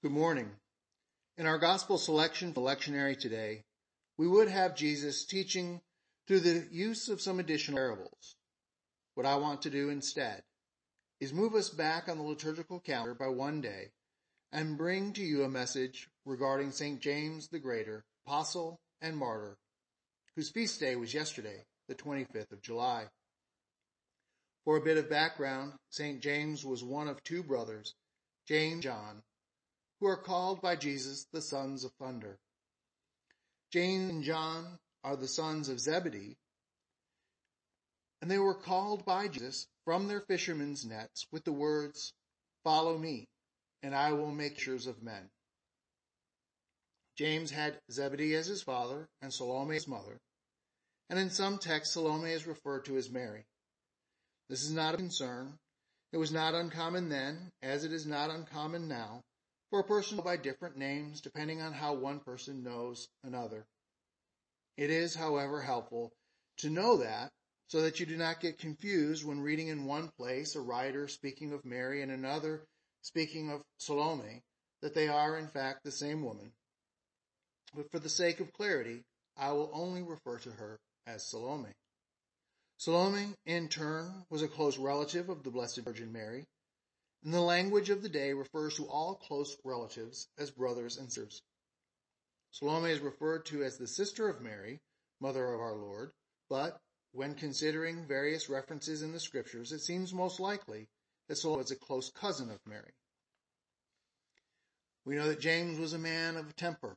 Good morning. In our gospel selection for lectionary today, we would have Jesus teaching through the use of some additional parables. What I want to do instead is move us back on the liturgical calendar by one day and bring to you a message regarding St. James the Greater, apostle and martyr, whose feast day was yesterday, the 25th of July. For a bit of background, St. James was one of two brothers, James John, who are called by Jesus the sons of thunder. James and John are the sons of Zebedee, and they were called by Jesus from their fishermen's nets with the words, follow me, and I will make fishers of men. James had Zebedee as his father and Salome as mother, and in some texts Salome is referred to as Mary. This is not a concern. It was not uncommon then, as it is not uncommon now, for a person by different names depending on how one person knows another. It is, however, helpful to know that so that you do not get confused when reading in one place a writer speaking of Mary and another speaking of Salome, that they are in fact the same woman. But for the sake of clarity, I will only refer to her as Salome. Salome, in turn, was a close relative of the Blessed Virgin Mary, and the language of the day refers to all close relatives as brothers and sisters. Salome is referred to as the sister of Mary, mother of our Lord, but when considering various references in the scriptures, it seems most likely that Salome was a close cousin of Mary. We know that James was a man of temper.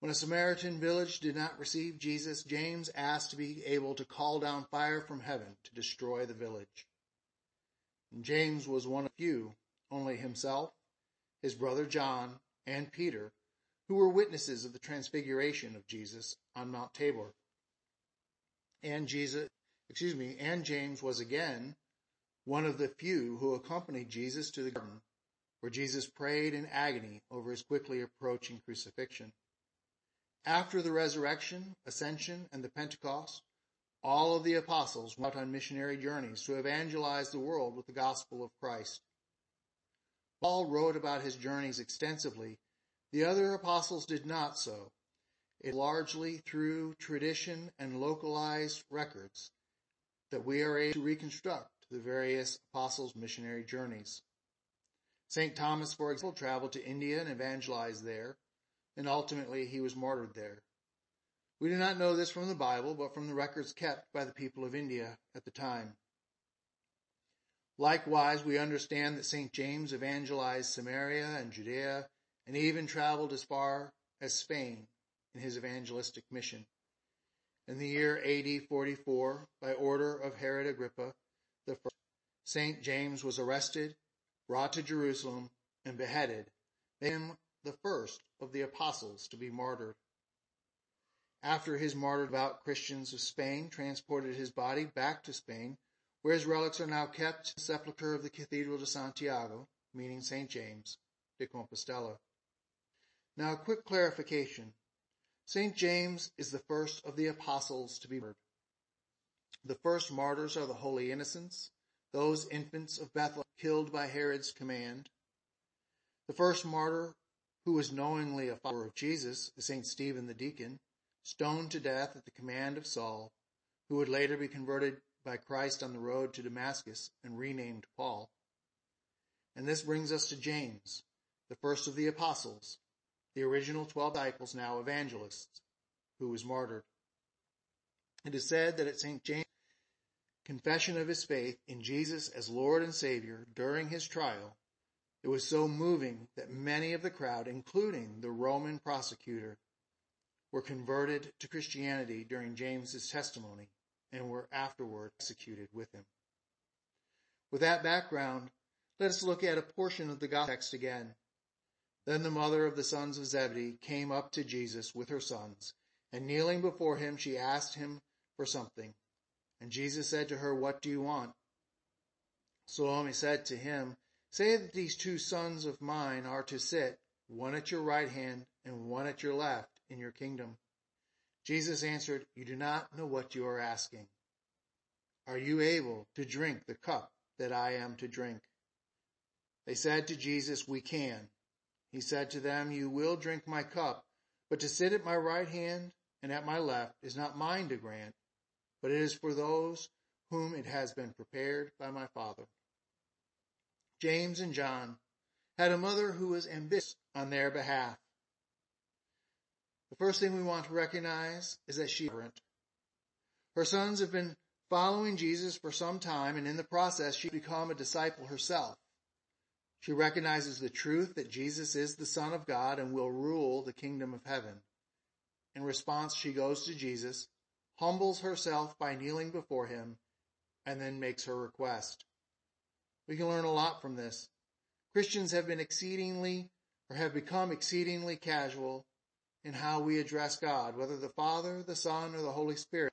When a Samaritan village did not receive Jesus, James asked to be able to call down fire from heaven to destroy the village. James was one of few, only himself, his brother John, and Peter, who were witnesses of the transfiguration of Jesus on Mount Tabor. And Jesus, excuse me, and James was again one of the few who accompanied Jesus to the garden where Jesus prayed in agony over his quickly approaching crucifixion. After the resurrection, ascension, and the Pentecost, all of the apostles went on missionary journeys to evangelize the world with the gospel of Christ. Paul wrote about his journeys extensively. The other apostles did not so. It largely through tradition and localized records that we are able to reconstruct the various apostles' missionary journeys. St. Thomas, for example, traveled to India and evangelized there, and ultimately he was martyred there. We do not know this from the Bible, but from the records kept by the people of India at the time. Likewise, we understand that St. James evangelized Samaria and Judea and even traveled as far as Spain in his evangelistic mission. In the year AD 44, by order of Herod Agrippa, the first, St. James was arrested, brought to Jerusalem, and beheaded, making him the first of the apostles to be martyred. After his martyred devout Christians of Spain transported his body back to Spain, where his relics are now kept in the sepulchre of the Cathedral de Santiago, meaning St. James de Compostela. Now a quick clarification. St. James is the first of the apostles to be martyred. The first martyrs are the holy innocents, those infants of Bethlehem killed by Herod's command. The first martyr who was knowingly a follower of Jesus is St. Stephen the deacon, stoned to death at the command of Saul, who would later be converted by Christ on the road to Damascus and renamed Paul. And this brings us to James, the first of the apostles, the original 12 disciples, now evangelists, who was martyred. It is said that at St. James' confession of his faith in Jesus as Lord and Savior during his trial, it was so moving that many of the crowd, including the Roman prosecutor, were converted to Christianity during James's testimony and were afterward executed with him. With that background, let us look at a portion of the gospel text again. Then the mother of the sons of Zebedee came up to Jesus with her sons, and kneeling before him, she asked him for something. And Jesus said to her, What do you want? Salome said to him, Say that these two sons of mine are to sit, one at your right hand and one at your left, in your kingdom. Jesus answered, You do not know what you are asking. Are you able to drink the cup that I am to drink? They said to Jesus, We can. He said to them, You will drink my cup, but to sit at my right hand and at my left is not mine to grant, but it is for those whom it has been prepared by my Father. James and John had a mother who was ambitious on their behalf. The first thing we want to recognize is that she is Her sons have been following Jesus for some time, and in the process, she become a disciple herself. She recognizes the truth that Jesus is the Son of God and will rule the kingdom of heaven. In response, she goes to Jesus, humbles herself by kneeling before him, and then makes her request. We can learn a lot from this. Christians have been exceedingly or have become exceedingly casual in how we address God, whether the Father, the Son, or the Holy Spirit.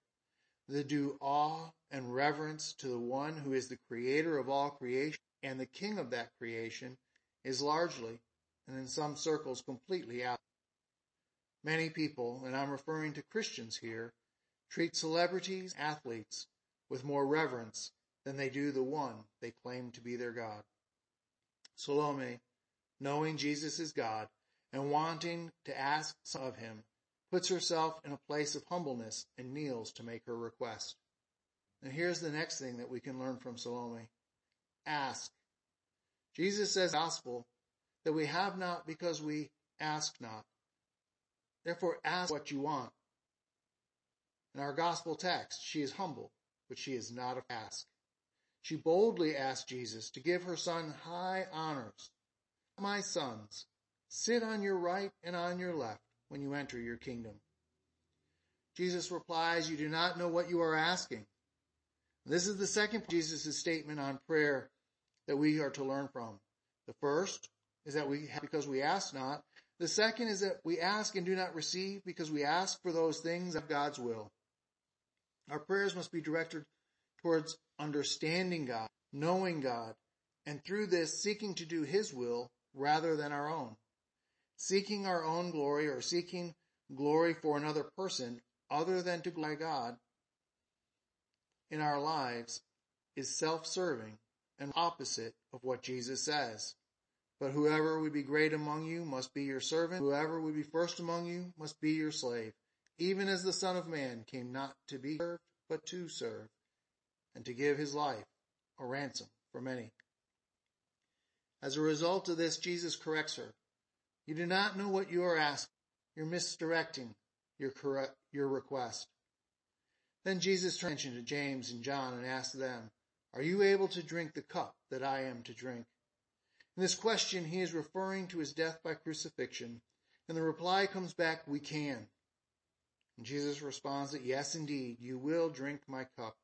The due awe and reverence to the one who is the creator of all creation and the king of that creation is largely, and in some circles completely out. Many people, and I'm referring to Christians here, treat celebrities, athletes, with more reverence than they do the one they claim to be their God. Salome, knowing Jesus is God and wanting to ask some of him, puts herself in a place of humbleness and kneels to make her request. And here's the next thing that we can learn from Salome. Ask. Jesus says gospel that we have not because we ask not. Therefore ask what you want. In our gospel text, she is humble, but she is not a ask. She boldly asked Jesus to give her son high honors. My sons, sit on your right and on your left when you enter your kingdom. Jesus replies, you do not know what you are asking. This is the second Jesus' statement on prayer that we are to learn from. The first is that we, because we ask not. The second is that we ask and do not receive because we ask for those things of God's will. Our prayers must be directed towards understanding God, knowing God, and through this seeking to do His will rather than our own. Seeking our own glory or seeking glory for another person other than to glorify God in our lives is self-serving and opposite of what Jesus says. But whoever would be great among you must be your servant. Whoever would be first among you must be your slave. Even as the Son of Man came not to be served, but to serve, and to give his life a ransom for many. As a result of this, Jesus corrects her. You do not know what you are asking. You're misdirecting your, correct, your request. Then Jesus turned to James and John and asked them, Are you able to drink the cup that I am to drink? In this question, he is referring to his death by crucifixion, and the reply comes back, We can. And Jesus responds that, Yes, indeed, you will drink my cup.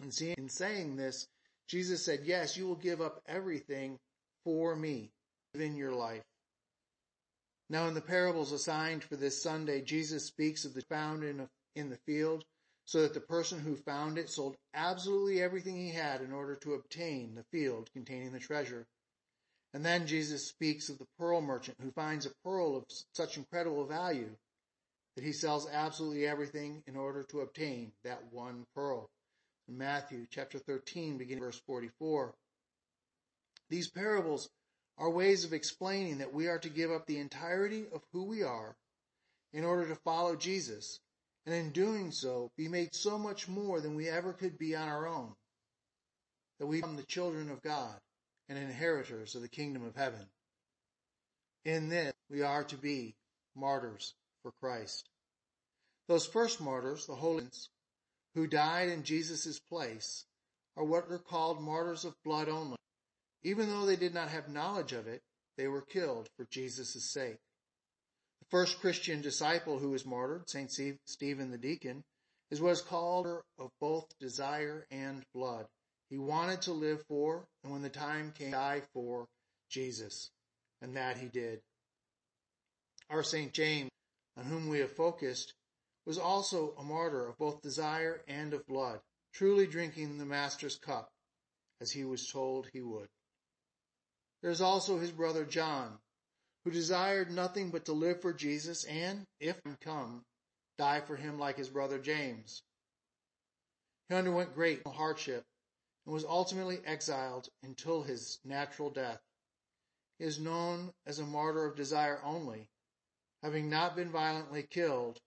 And see, in saying this, Jesus said, Yes, you will give up everything for me in your life. Now in the parables assigned for this Sunday, Jesus speaks of the found in, a, in the field so that the person who found it sold absolutely everything he had in order to obtain the field containing the treasure. And then Jesus speaks of the pearl merchant who finds a pearl of such incredible value that he sells absolutely everything in order to obtain that one pearl. In Matthew chapter 13, beginning verse 44. These parables are ways of explaining that we are to give up the entirety of who we are in order to follow Jesus, and in doing so, be made so much more than we ever could be on our own, that we become the children of God and inheritors of the kingdom of heaven. In this, we are to be martyrs for Christ. Those first martyrs, the holy ones, who died in Jesus' place, are what are called martyrs of blood only. Even though they did not have knowledge of it, they were killed for Jesus' sake. The first Christian disciple who was martyred, St. Stephen the deacon, is what is called of both desire and blood. He wanted to live for, and when the time came, die for Jesus. And that he did. Our St. James, on whom we have focused, was also a martyr of both desire and of blood, truly drinking the Master's cup, as he was told he would. There is also his brother John, who desired nothing but to live for Jesus and, if come, die for him like his brother James. He underwent great hardship and was ultimately exiled until his natural death. he is known as a martyr of desire only, having not been violently killed,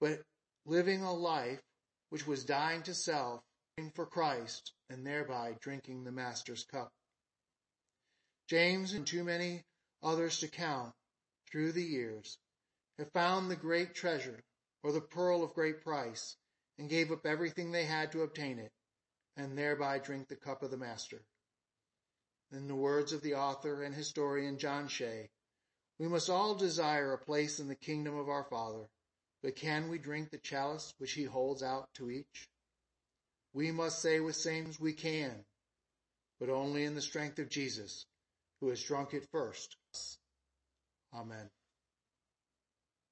but living a life which was dying to self for Christ and thereby drinking the Master's cup. James and too many others to count through the years have found the great treasure or the pearl of great price and gave up everything they had to obtain it and thereby drink the cup of the Master. In the words of the author and historian John Shea, we must all desire a place in the kingdom of our Father, but can we drink the chalice which he holds out to each? We must say with Saints we can, but only in the strength of Jesus, who has drunk it first. Amen.